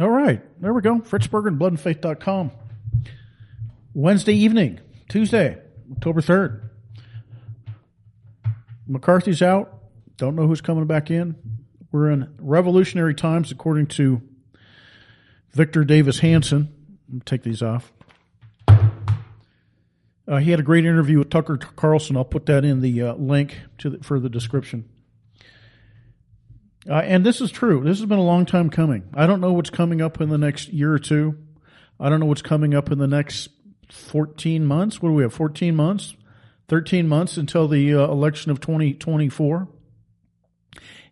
All right, there we go. Fritz Berggren and bloodandfaith.com. Wednesday evening, Tuesday, October 3rd. McCarthy's out. Don't know who's coming back in. We're in revolutionary times, according to Victor Davis Hanson. Take these off. Uh, he had a great interview with Tucker Carlson. I'll put that in the uh, link to the, for the description. Uh, and this is true. This has been a long time coming. I don't know what's coming up in the next year or two. I don't know what's coming up in the next 14 months. What do we have? 14 months? 13 months until the uh, election of 2024.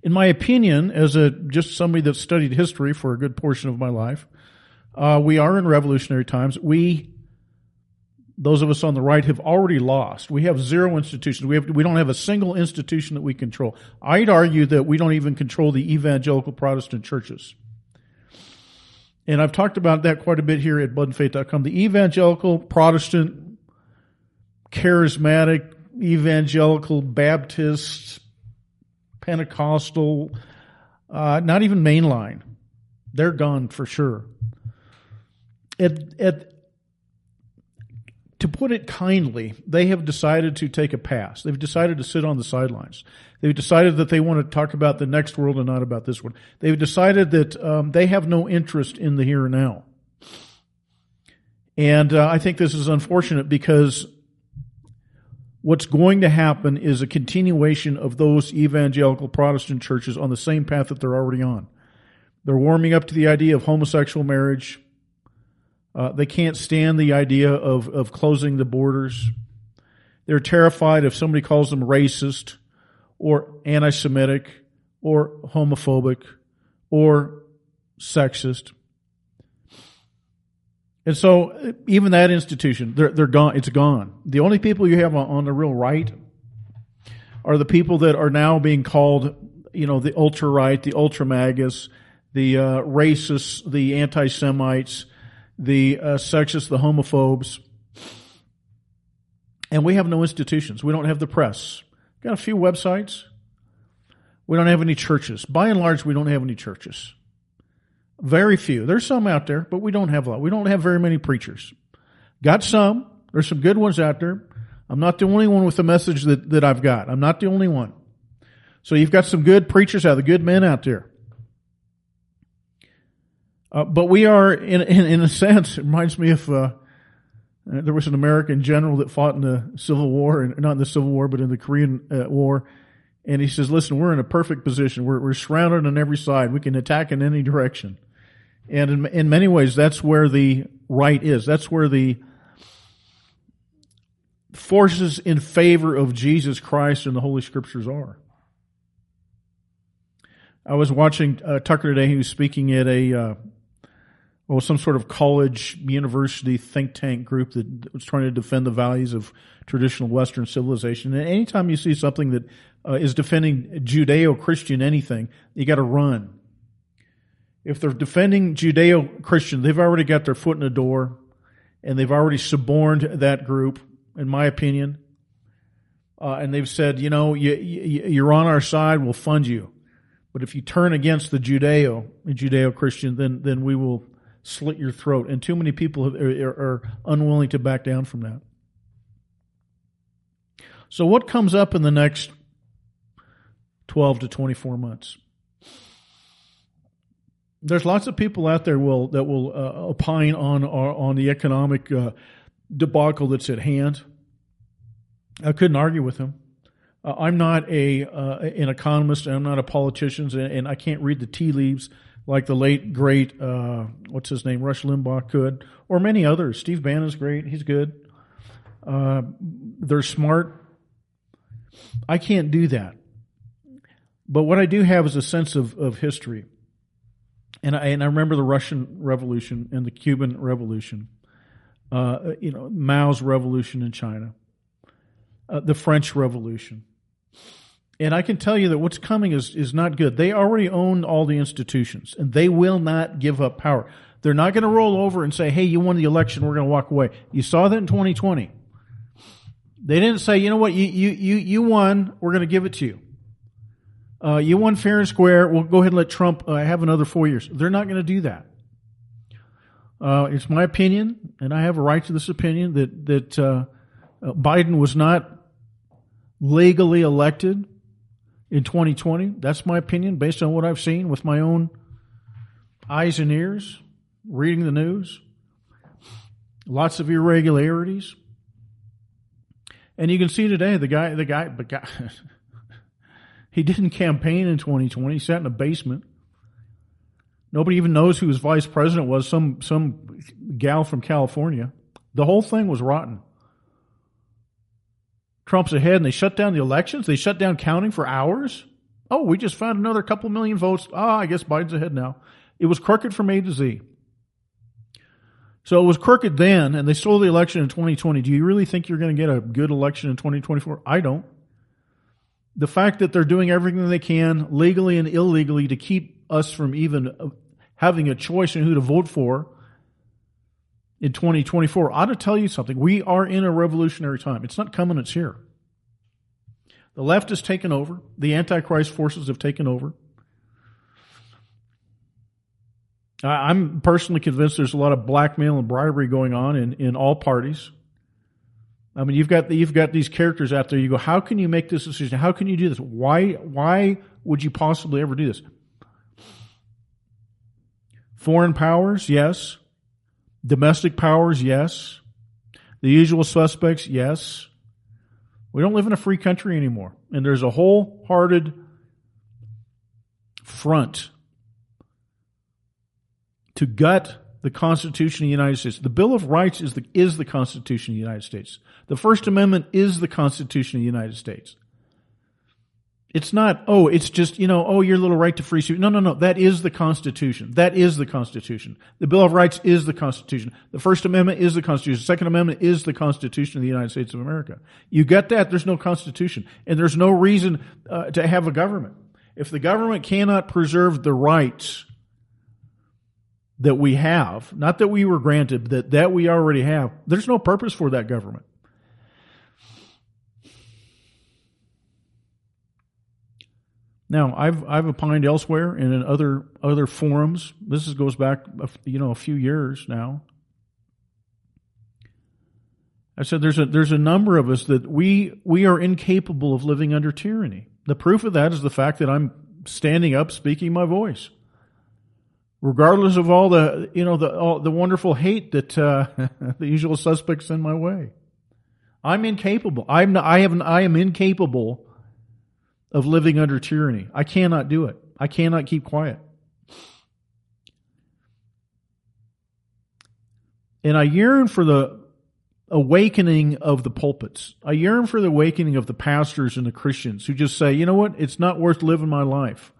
In my opinion, as a just somebody that studied history for a good portion of my life, uh, we are in revolutionary times. We those of us on the right have already lost. We have zero institutions. We have we don't have a single institution that we control. I'd argue that we don't even control the evangelical Protestant churches. And I've talked about that quite a bit here at bloodandfaith.com. The evangelical Protestant charismatic evangelical Baptist Pentecostal uh, not even mainline. They're gone for sure. At, at to put it kindly, they have decided to take a pass. They've decided to sit on the sidelines. They've decided that they want to talk about the next world and not about this one. They've decided that um, they have no interest in the here and now. And uh, I think this is unfortunate because what's going to happen is a continuation of those evangelical Protestant churches on the same path that they're already on. They're warming up to the idea of homosexual marriage. Uh, they can't stand the idea of, of closing the borders. They're terrified if somebody calls them racist or anti Semitic or homophobic or sexist. And so even that institution, they're, they're gone. It's gone. The only people you have on, the real right are the people that are now being called, you know, the ultra right, the ultra MAGAs, the uh, racists, the anti Semites, the uh, sexists, the homophobes. And we have no institutions. We don't have the press. Got a few websites. We don't have any churches. By and large, we don't have any churches. Very few. There's some out there, but we don't have a lot. We don't have very many preachers. Got some. There's some good ones out there. I'm not the only one with the message that, that I've got. I'm not the only one. So you've got some good preachers out, the good men out there. Uh, but we are, in, in, in a sense, it reminds me of, uh, there was an American general that fought in the Civil War, and not in the Civil War, but in the Korean uh, War. And he says, listen, we're in a perfect position. We're, we're surrounded on every side. We can attack in any direction. And in, in many ways, that's where the right is. That's where the forces in favor of Jesus Christ and the Holy Scriptures are. I was watching uh, Tucker today. He was speaking at a uh, well, some sort of college, university think tank group that was trying to defend the values of traditional Western civilization. And anytime you see something that uh, is defending Judeo-Christian anything, you got to run. If they're defending Judeo-Christian, they've already got their foot in the door, and they've already suborned that group, in my opinion. Uh, and they've said, you know, you, you, you're on our side, we'll fund you. But if you turn against the Judeo, Judeo-Christian, then then we will slit your throat. And too many people have, are, are unwilling to back down from that. So, what comes up in the next 12 to 24 months? There's lots of people out there will that will uh, opine on on the economic uh, debacle that's at hand. I couldn't argue with him. Uh, I'm not a uh, an economist, and I'm not a politician, and, and I can't read the tea leaves like the late great uh, what's his name Rush Limbaugh could, or many others. Steve Bannon's great; he's good. Uh, they're smart. I can't do that, but what I do have is a sense of, of history, and I and I remember the Russian Revolution and the Cuban Revolution. Uh, you know Mao's revolution in China, uh, the French Revolution. And I can tell you that what's coming is, is not good. They already own all the institutions and they will not give up power. They're not going to roll over and say, hey, you won the election, we're going to walk away. You saw that in 2020. They didn't say, you know what, you, you, you, you won, we're going to give it to you. Uh, you won fair and square, we'll go ahead and let Trump uh, have another four years. They're not going to do that. Uh, it's my opinion, and I have a right to this opinion that that uh, Biden was not legally elected in 2020. That's my opinion based on what I've seen with my own eyes and ears, reading the news. Lots of irregularities. And you can see today the guy, the guy, the guy, he didn't campaign in 2020. He sat in a basement. Nobody even knows who his vice president was. Some some gal from California. The whole thing was rotten. Trump's ahead, and they shut down the elections. They shut down counting for hours. Oh, we just found another couple million votes. Ah, I guess Biden's ahead now. It was crooked from A to Z. So it was crooked then, and they stole the election in 2020. Do you really think you're going to get a good election in 2024? I don't. The fact that they're doing everything they can, legally and illegally, to keep us from even having a choice in who to vote for in 2024 ought to tell you something. We are in a revolutionary time. It's not coming, it's here. The left has taken over, the Antichrist forces have taken over. I'm personally convinced there's a lot of blackmail and bribery going on in, in all parties. I mean, you've got you've got these characters out there. You go, how can you make this decision? How can you do this? Why why would you possibly ever do this? Foreign powers, yes. Domestic powers, yes. The usual suspects, yes. We don't live in a free country anymore, and there's a wholehearted front to gut the Constitution of the United States. The Bill of Rights is the, is the Constitution of the United States. The First Amendment is the Constitution of the United States. It's not, oh, it's just, you know, oh, your little right to free speech. No, no, no. That is the Constitution. That is the Constitution. The Bill of Rights is the Constitution. The First Amendment is the Constitution. The Second Amendment is the Constitution of the United States of America. You get that? There's no Constitution. And there's no reason uh, to have a government. If the government cannot preserve the rights that we have, not that we were granted, that, that we already have, there's no purpose for that government. Now, I've I've opined elsewhere and in other other forums. This is, goes back, you know, a few years now. I said there's a there's a number of us that we we are incapable of living under tyranny. The proof of that is the fact that I'm standing up, speaking my voice regardless of all the you know the all, the wonderful hate that uh, the usual suspects send my way. I'm incapable. I'm not, I have I am incapable of living under tyranny. I cannot do it. I cannot keep quiet. And I yearn for the awakening of the pulpits. I yearn for the awakening of the pastors and the Christians who just say, you know what? It's not worth living my life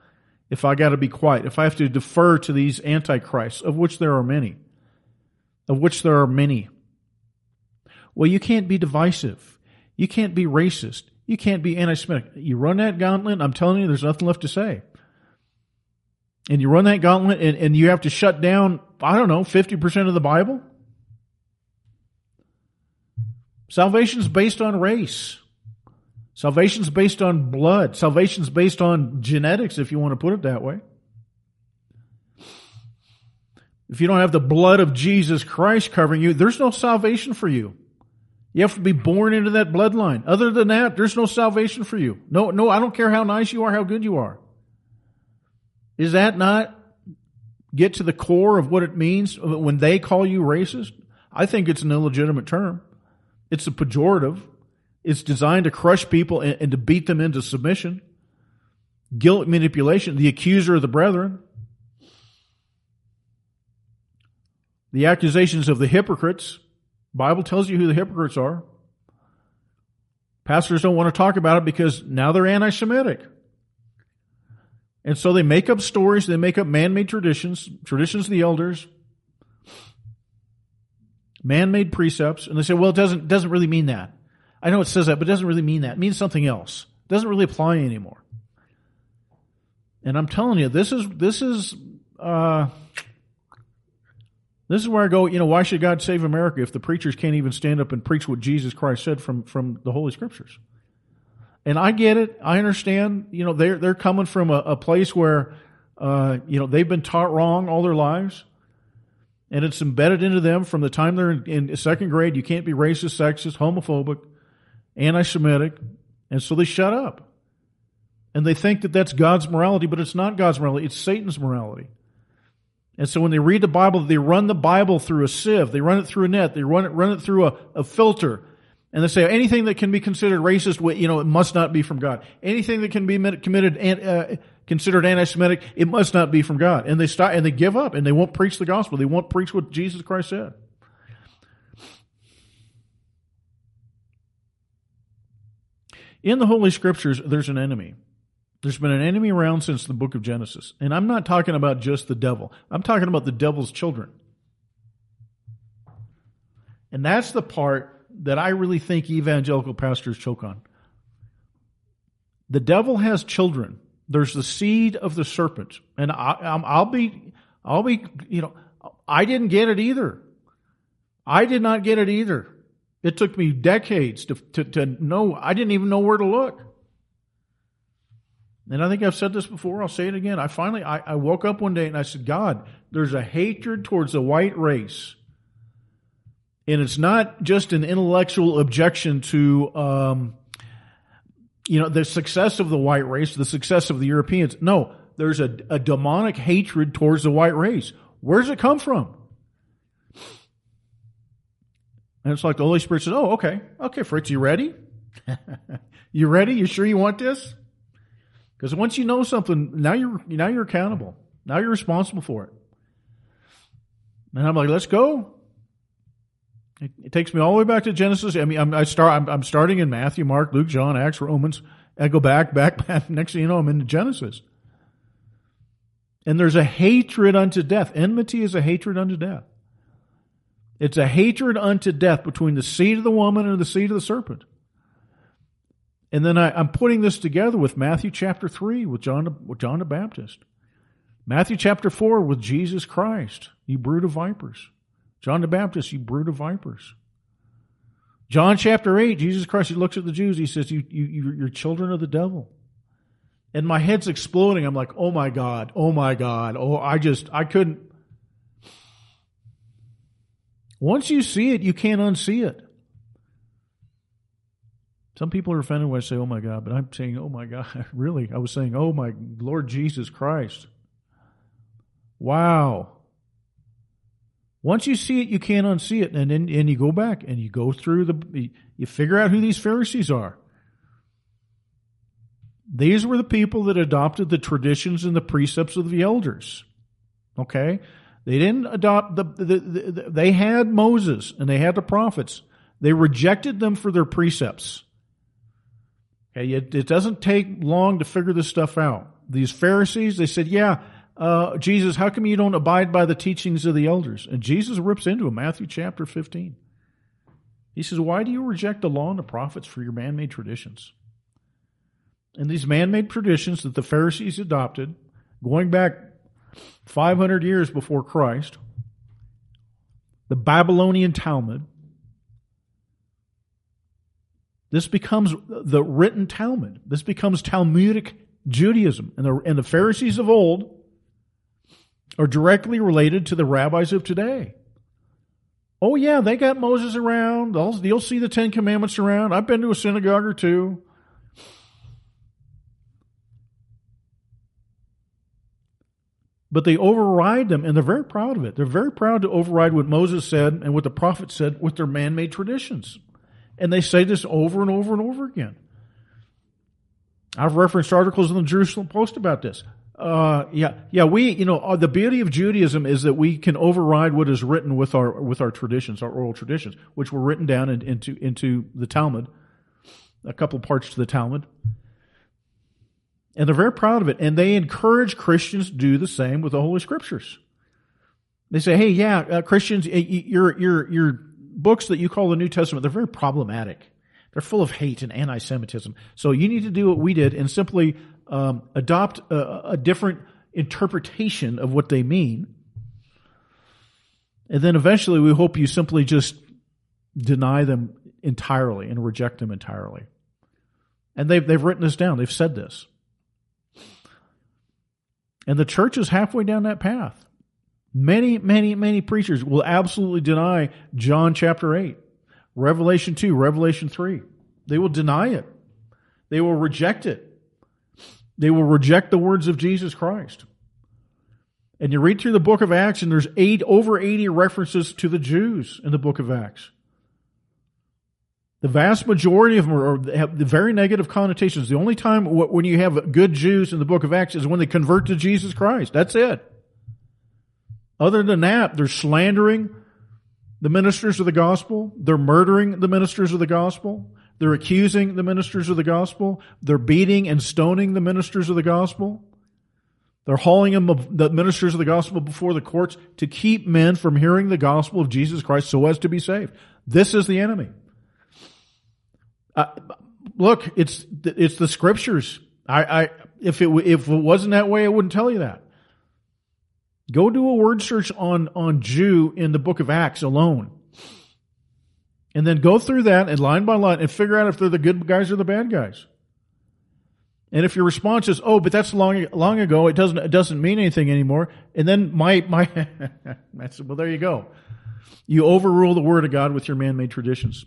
if I got to be quiet, if I have to defer to these antichrists, of which there are many, of which there are many. Well, you can't be divisive. You can't be racist. You can't be anti-Semitic. You run that gauntlet, I'm telling you, there's nothing left to say. And you run that gauntlet and, and you have to shut down, I don't know, 50% of the Bible? Salvation is based on race. Salvation's based on blood. Salvation's based on genetics, if you want to put it that way. If you don't have the blood of Jesus Christ covering you, there's no salvation for you. You have to be born into that bloodline. Other than that, there's no salvation for you. No, no, I don't care how nice you are, how good you are. Is that not get to the core of what it means when they call you racist? I think it's an illegitimate term. It's a pejorative. It's designed to crush people and, and to beat them into submission. Guilt manipulation, the accuser of the brethren. The accusations of the hypocrites. Bible tells you who the hypocrites are. Pastors don't want to talk about it because now they're anti-Semitic. And so they make up stories, they make up man-made traditions, traditions of the elders, man-made precepts, and they say, well, it doesn't, doesn't really mean that. I know it says that, but it doesn't really mean that. It means something else. It doesn't really apply anymore. And I'm telling you, this is this is uh, this is where I go. You know, why should God save America if the preachers can't even stand up and preach what Jesus Christ said from from the Holy Scriptures? And I get it. I understand. You know, they're they're coming from a, a place where uh, you know they've been taught wrong all their lives. and it's embedded into them from the time they're in, in second grade. You can't be racist, sexist, homophobic, anti-Semitic, and so they shut up. And they think that that's God's morality, but it's not God's morality. It's Satan's morality. And so when they read the Bible, they run the Bible through a sieve. They run it through a net. They run it, run it through a, a filter. And they say anything that can be considered racist, you know, it must not be from God. Anything that can be committed, uh, considered anti-Semitic, it must not be from God. And they stop, and they give up, and they won't preach the gospel. They won't preach what Jesus Christ said. In the Holy Scriptures, there's an enemy. There's been an enemy around since the book of Genesis. And I'm not talking about just the devil. I'm talking about the devil's children. And that's the part that I really think evangelical pastors choke on. The devil has children. There's the seed of the serpent. And I, will be, I'll be, you know, I didn't get it either. I did not get it either. It took me decades to, to, to know, I didn't even know where to look. And I think I've said this before, I'll say it again. I finally, I, I woke up one day and I said, God, there's a hatred towards the white race. And it's not just an intellectual objection to, um, you know, the success of the white race, the success of the Europeans. No, there's a, a demonic hatred towards the white race. Where does it come from? And it's like the Holy Spirit says, Oh, okay. Okay, Fritz, you ready? you ready? You sure you want this? Because once you know something, now you're now you're accountable. Now you're responsible for it. And I'm like, let's go. It, it takes me all the way back to Genesis. I mean, I'm, I start. I'm, I'm, starting in Matthew, Mark, Luke, John, Acts, Romans. I go back, back, back. Next thing you know, I'm into Genesis. And there's a hatred unto death. Enmity is a hatred unto death. It's a hatred unto death between the seed of the woman and the seed of the serpent. And then I, am putting this together with Matthew chapter 3 with John, with John the Baptist. Matthew chapter 4 with Jesus Christ, you brood of vipers. John the Baptist, you brood of vipers. John chapter 8, Jesus Christ, he looks at the Jews, he says, you, you, you're children of the devil. And my head's exploding. I'm like, oh my God, oh my God, oh, I just, I couldn't. Once you see it, you can't unsee it. Some people are offended when I say, oh my God, but I'm saying, oh my God, really? I was saying, oh my Lord Jesus Christ. Wow. Once you see it, you can't unsee it. And then and you go back and you go through the, you figure out who these Pharisees are. These were the people that adopted the traditions and the precepts of the elders. Okay? They didn't adopt the, the, the, the they had Moses and they had the prophets. They rejected them for their precepts. Okay, it, it doesn't take long to figure this stuff out. These Pharisees, they said, yeah, uh, Jesus, how come you don't abide by the teachings of the elders? And Jesus rips into him, Matthew chapter 15. He says, why do you reject the law and the prophets for your man-made traditions? And these man-made traditions that the Pharisees adopted, going back 500 years before Christ, the Babylonian Talmud, this becomes the written Talmud. This becomes Talmudic Judaism. And the, and the Pharisees of old are directly related to the rabbis of today. Oh, yeah, they got Moses around. You'll see the Ten Commandments around. I've been to a synagogue or two. But they override them, and they're very proud of it. They're very proud to override what Moses said and what the prophet said with their man made traditions. And they say this over and over and over again. I've referenced articles in the Jerusalem Post about this. Uh, yeah, yeah. We, you know, uh, the beauty of Judaism is that we can override what is written with our with our traditions, our oral traditions, which were written down in, into into the Talmud, a couple parts to the Talmud, and they're very proud of it. And they encourage Christians to do the same with the Holy Scriptures. They say, "Hey, yeah, uh, Christians, your your your books that you call the New Testament, they're very problematic. They're full of hate and anti-Semitism. So you need to do what we did and simply um, adopt a, a different interpretation of what they mean. And then eventually we hope you simply just deny them entirely and reject them entirely. And they've, they've written this down. They've said this. And the church is halfway down that path. Many, many, many preachers will absolutely deny John chapter 8, Revelation 2, Revelation 3. They will deny it. They will reject it. They will reject the words of Jesus Christ. And you read through the book of Acts and there's eight, over 80 references to the Jews in the book of Acts. The vast majority of them are, have the very negative connotations. The only time when you have good Jews in the book of Acts is when they convert to Jesus Christ. That's it. Other than that, they're slandering the ministers of the gospel. They're murdering the ministers of the gospel. They're accusing the ministers of the gospel. They're beating and stoning the ministers of the gospel. They're hauling them, the ministers of the gospel before the courts to keep men from hearing the gospel of Jesus Christ so as to be saved. This is the enemy. Uh, look, it's, it's the scriptures. I, I, if it, if it wasn't that way, I wouldn't tell you that. Go do a word search on, on Jew in the book of Acts alone. And then go through that and line by line and figure out if they're the good guys or the bad guys. And if your response is, "Oh, but that's long long ago. It doesn't it doesn't mean anything anymore," and then my my, that's well, there you go. You overrule the word of God with your man-made traditions.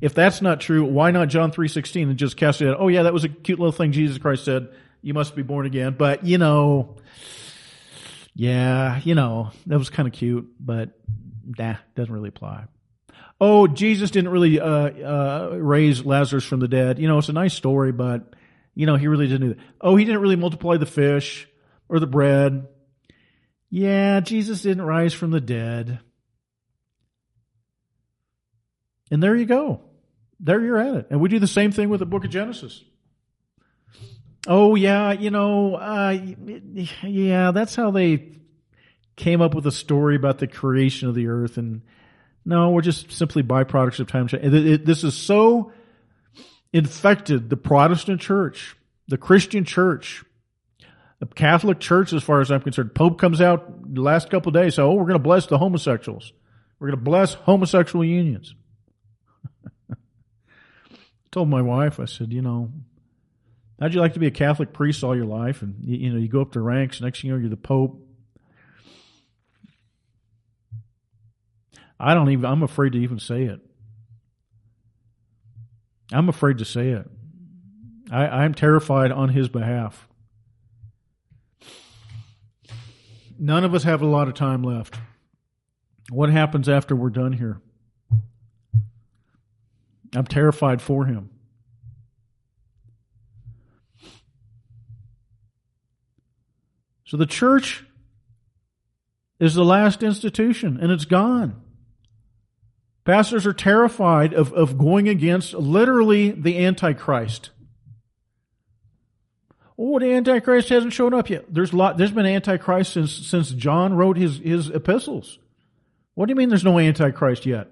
If that's not true, why not John three sixteen and just cast it out? Oh yeah, that was a cute little thing Jesus Christ said. You must be born again, but you know, yeah, you know, that was kind of cute, but nah, doesn't really apply. Oh, Jesus didn't really uh, uh, raise Lazarus from the dead. You know, it's a nice story, but you know, he really didn't do that. Oh, he didn't really multiply the fish or the bread. Yeah, Jesus didn't rise from the dead. And there you go. There you're at it. And we do the same thing with the book of Genesis. Oh yeah, you know, uh, yeah, that's how they came up with a story about the creation of the earth. And no, we're just simply byproducts of time. This is so infected the Protestant church, the Christian church, the Catholic church, as far as I'm concerned. Pope comes out the last couple days, so oh, we're going to bless the homosexuals. We're going to bless homosexual unions. Told my wife, I said, you know, How'd you like to be a Catholic priest all your life? And you, you know, you go up the ranks. Next thing you know, you're the Pope. I don't even. I'm afraid to even say it. I'm afraid to say it. I, I'm terrified on his behalf. None of us have a lot of time left. What happens after we're done here? I'm terrified for him. So the church is the last institution and it's gone. Pastors are terrified of, of going against literally the Antichrist. Oh, the Antichrist hasn't shown up yet. There's lot, there's been Antichrist since, since John wrote his, his epistles. What do you mean there's no Antichrist yet?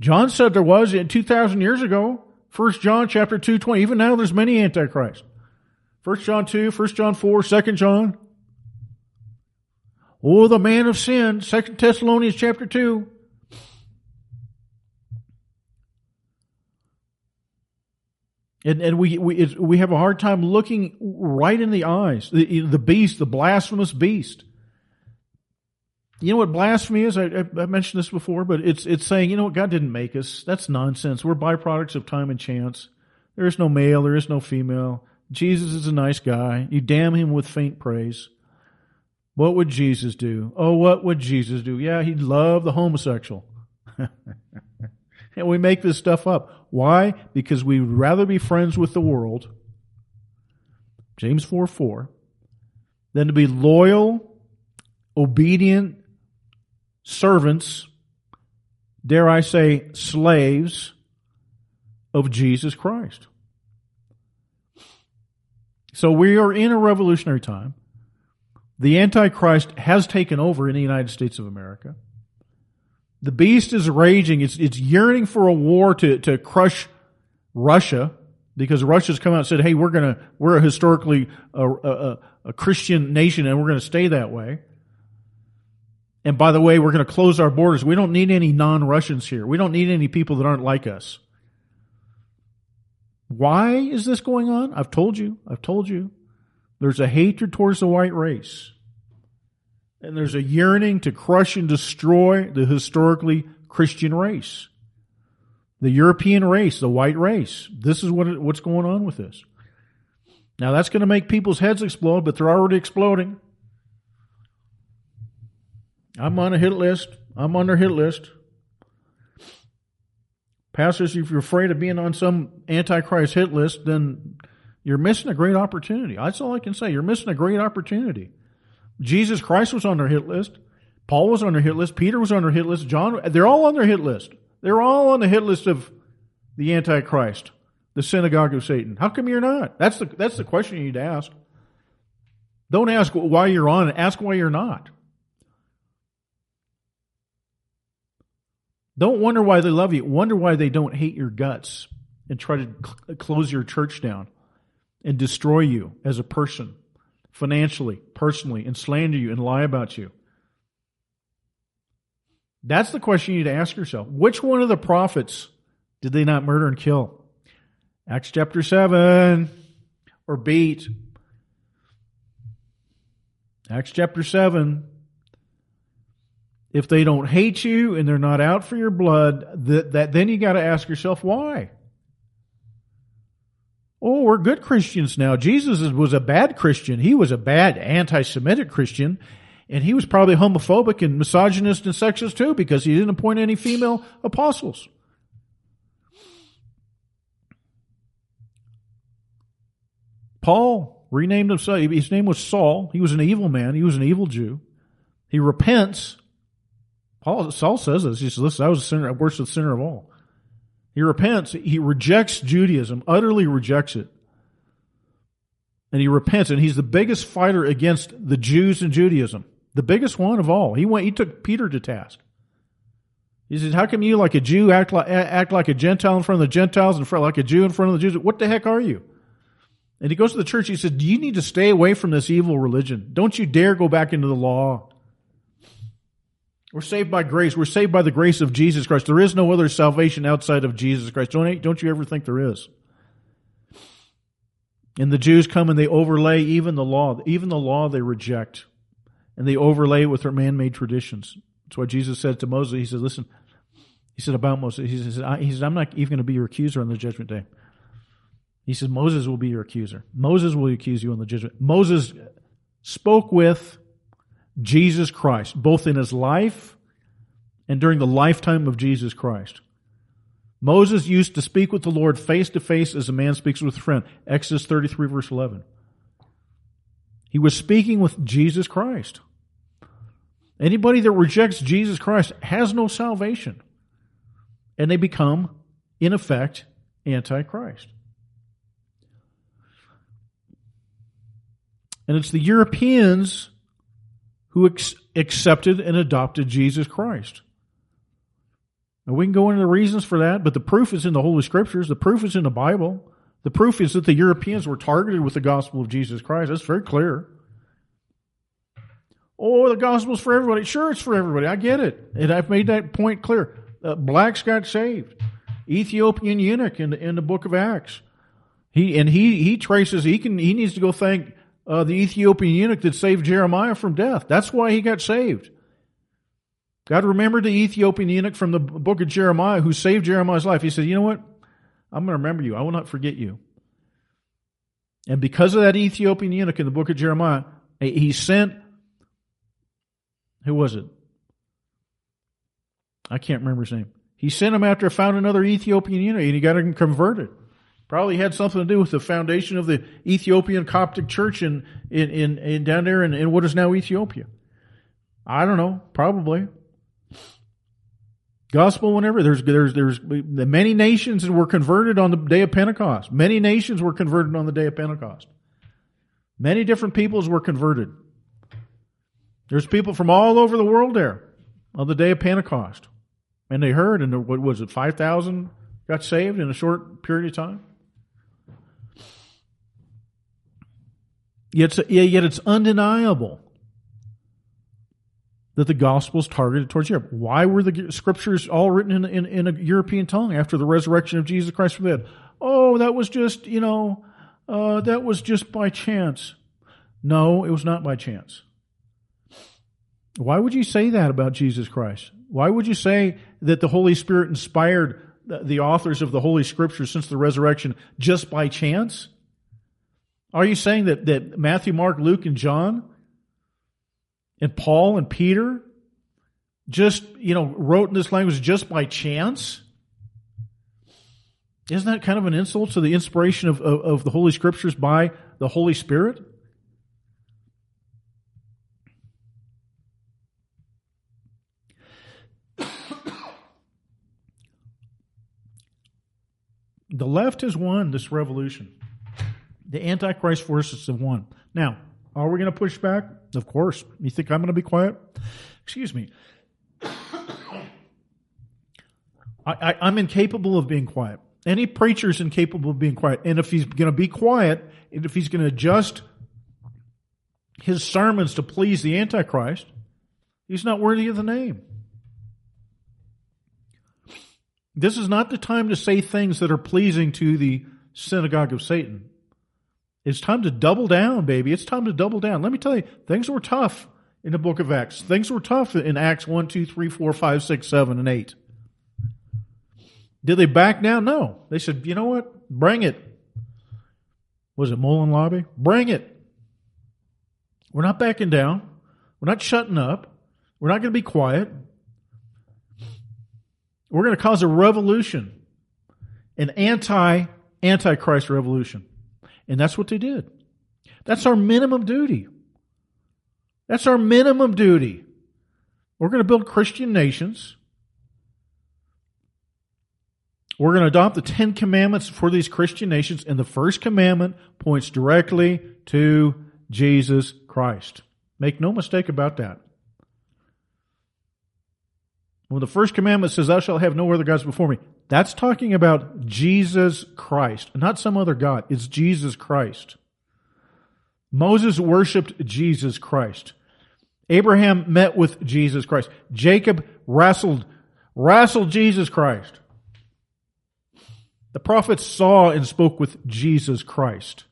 John said there was 2,000 years ago. 1 John chapter 2, 20. Even now there's many Antichrists. 1 John 2, 1 John 4, 2 John. Oh, the man of sin, Second Thessalonians chapter 2. And, and we, we, we have a hard time looking right in the eyes. The, the beast, the blasphemous beast. You know what blasphemy is? I, I, mentioned this before, but it's, it's saying, you know what, God didn't make us. That's nonsense. We're byproducts of time and chance. There is no male, there is no female. Jesus is a nice guy. You damn him with faint praise. What would Jesus do? Oh, what would Jesus do? Yeah, he'd love the homosexual. and we make this stuff up. Why? Because we'd rather be friends with the world, James 4 4, than to be loyal, obedient servants, dare I say, slaves of Jesus Christ. So we are in a revolutionary time. The Antichrist has taken over in the United States of America. The beast is raging. It's, it's yearning for a war to, to crush Russia because Russia's come out and said, hey, we're gonna, we're a historically a, a, a Christian nation and we're gonna stay that way. And by the way, we're gonna close our borders. We don't need any non-Russians here. We don't need any people that aren't like us. Why is this going on? I've told you. I've told you. There's a hatred towards the white race. and there's a yearning to crush and destroy the historically Christian race. The European race, the white race. This is what what's going on with this. Now that's going to make people's heads explode, but they're already exploding. I'm on a hit list. I'm on their hit list. Pastors, if you're afraid of being on some Antichrist hit list, then you're missing a great opportunity. That's all I can say. You're missing a great opportunity. Jesus Christ was on their hit list. Paul was on their hit list. Peter was on their hit list. John, they're all on their hit list. They're all on the hit list of the Antichrist, the synagogue of Satan. How come you're not? That's the, that's the question you need to ask. Don't ask why you're on, ask why you're not. Don't wonder why they love you. Wonder why they don't hate your guts and try to cl- close your church down and destroy you as a person, financially, personally, and slander you and lie about you. That's the question you need to ask yourself. Which one of the prophets did they not murder and kill? Acts chapter 7 or beat. Acts chapter 7 if they don't hate you and they're not out for your blood, that, that then you got to ask yourself why. Oh, we're good Christians now. Jesus was a bad Christian. He was a bad anti-Semitic Christian, and he was probably homophobic and misogynist and sexist too because he didn't appoint any female apostles. Paul renamed himself. His name was Saul. He was an evil man. He was an evil Jew. He repents Paul, Saul says this. He says, listen, I was a sinner, worst of the sinner of all. He repents. He rejects Judaism, utterly rejects it. And he repents, and he's the biggest fighter against the Jews and Judaism. The biggest one of all. He went, he took Peter to task. He says, how come you like a Jew act like, act like a Gentile in front of the Gentiles and like a Jew in front of the Jews? What the heck are you? And he goes to the church. He says, do you need to stay away from this evil religion? Don't you dare go back into the law. We're saved by grace. We're saved by the grace of Jesus Christ. There is no other salvation outside of Jesus Christ. Don't, don't you ever think there is? And the Jews come and they overlay even the law. Even the law they reject. And they overlay it with their man-made traditions. That's why Jesus said to Moses, he said, listen, he said about Moses, he said, he said I'm not even going to be your accuser on the judgment day. He says, Moses will be your accuser. Moses will accuse you on the judgment. Moses spoke with Jesus Christ, both in his life and during the lifetime of Jesus Christ. Moses used to speak with the Lord face to face as a man speaks with a friend. Exodus 33 verse 11. He was speaking with Jesus Christ. Anybody that rejects Jesus Christ has no salvation. And they become, in effect, antichrist. And it's the Europeans who ex- accepted and adopted Jesus Christ. Now we can go into the reasons for that, but the proof is in the Holy Scriptures. The proof is in the Bible. The proof is that the Europeans were targeted with the gospel of Jesus Christ. That's very clear. Oh, the gospel's for everybody. Sure, it's for everybody. I get it. And I've made that point clear. Uh, blacks got saved. Ethiopian eunuch in the, in the book of Acts. He, and he, he traces, he can, he needs to go thank uh, the Ethiopian eunuch that saved Jeremiah from death. That's why he got saved. God remembered the Ethiopian eunuch from the book of Jeremiah who saved Jeremiah's life. He said, You know what? I'm going to remember you. I will not forget you. And because of that Ethiopian eunuch in the book of Jeremiah, he sent, who was it? I can't remember his name. He sent him after found another Ethiopian eunuch and he got him converted. Probably had something to do with the foundation of the Ethiopian Coptic Church in, in, in, in down there in, in what is now Ethiopia. I don't know. Probably. Gospel whenever there's there's there's many nations that were converted on the day of Pentecost. Many nations were converted on the day of Pentecost. Many different peoples were converted. There's people from all over the world there on the day of Pentecost, and they heard, and what was it, five thousand got saved in a short period of time. Yet, yet it's undeniable that the gospel is targeted towards Europe. Why were the scriptures all written in, in, in, a European tongue after the resurrection of Jesus Christ from the dead? Oh, that was just, you know, uh, that was just by chance. No, it was not by chance. Why would you say that about Jesus Christ? Why would you say that the Holy Spirit inspired the authors of the Holy Scriptures since the resurrection just by chance? Are you saying that, that Matthew, Mark, Luke, and John and Paul and Peter just, you know, wrote in this language just by chance? Isn't that kind of an insult to the inspiration of, of, of the Holy Scriptures by the Holy Spirit? The left has won this revolution. The Antichrist forces have won. Now, are we going to push back? Of course. You think I'm going to be quiet? Excuse me. I, am incapable of being quiet. Any preacher is incapable of being quiet. And if he's going to be quiet, and if he's going to adjust his sermons to please the Antichrist, he's not worthy of the name. This is not the time to say things that are pleasing to the synagogue of Satan. It's time to double down, baby. It's time to double down. Let me tell you, things were tough in the book of Acts. Things were tough in Acts 1, 2, 3, 4, 5, 6, 7, and 8. Did they back down? No. They said, you know what? Bring it. Was it Molon Labe? Bring it. We're not backing down. We're not shutting up. We're not going to be quiet. We're going to cause a revolution, an anti antichrist revolution. And that's what they did. That's our minimum duty. That's our minimum duty. We're going to build Christian nations. We're going to adopt the Ten Commandments for these Christian nations, and the first commandment points directly to Jesus Christ. Make no mistake about that. When the first commandment says, Thou shalt have no other gods before me, that's talking about Jesus Christ, not some other God. It's Jesus Christ. Moses worshiped Jesus Christ. Abraham met with Jesus Christ. Jacob wrestled, wrestled Jesus Christ. The prophets saw and spoke with Jesus Christ.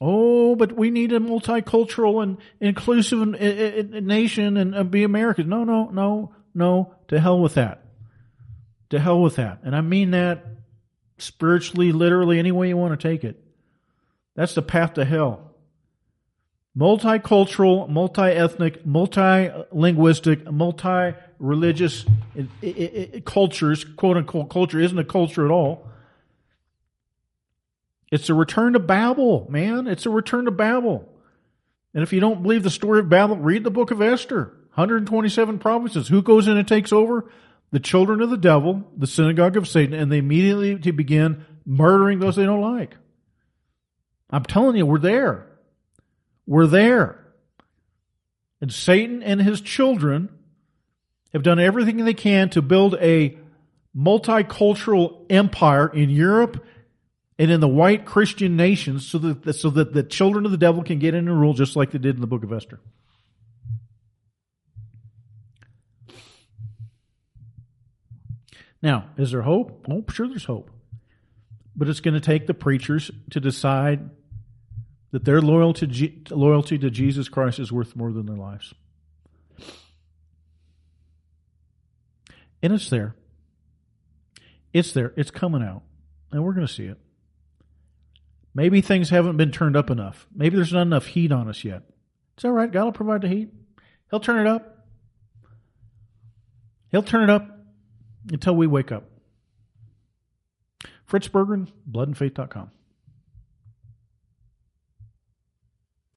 Oh, but we need a multicultural and inclusive nation and be Americans. No, no, no, no. To hell with that. To hell with that. And I mean that spiritually, literally, any way you want to take it. That's the path to hell. Multicultural, multi-ethnic, multi-linguistic, multi-religious cultures, quote unquote culture, isn't a culture at all it's a return to Babel, man. It's a return to Babel. And if you don't believe the story of Babel, read the book of Esther. 127 provinces. Who goes in and takes over? The children of the devil, the synagogue of Satan, and they immediately begin murdering those they don't like. I'm telling you, we're there. We're there. And Satan and his children have done everything they can to build a multicultural empire in Europe and in the white Christian nations so that, so that the children of the devil can get in and rule just like they did in the book of Esther. Now, is there hope? Oh, sure there's hope. But it's going to take the preachers to decide that their loyalty, loyalty to Jesus Christ is worth more than their lives. And it's there. It's there. It's coming out. And we're going to see it. Maybe things haven't been turned up enough. Maybe there's not enough heat on us yet. It's all right. God will provide the heat. He'll turn it up. He'll turn it up until we wake up. Fritz Berggren, bloodandfaith.com.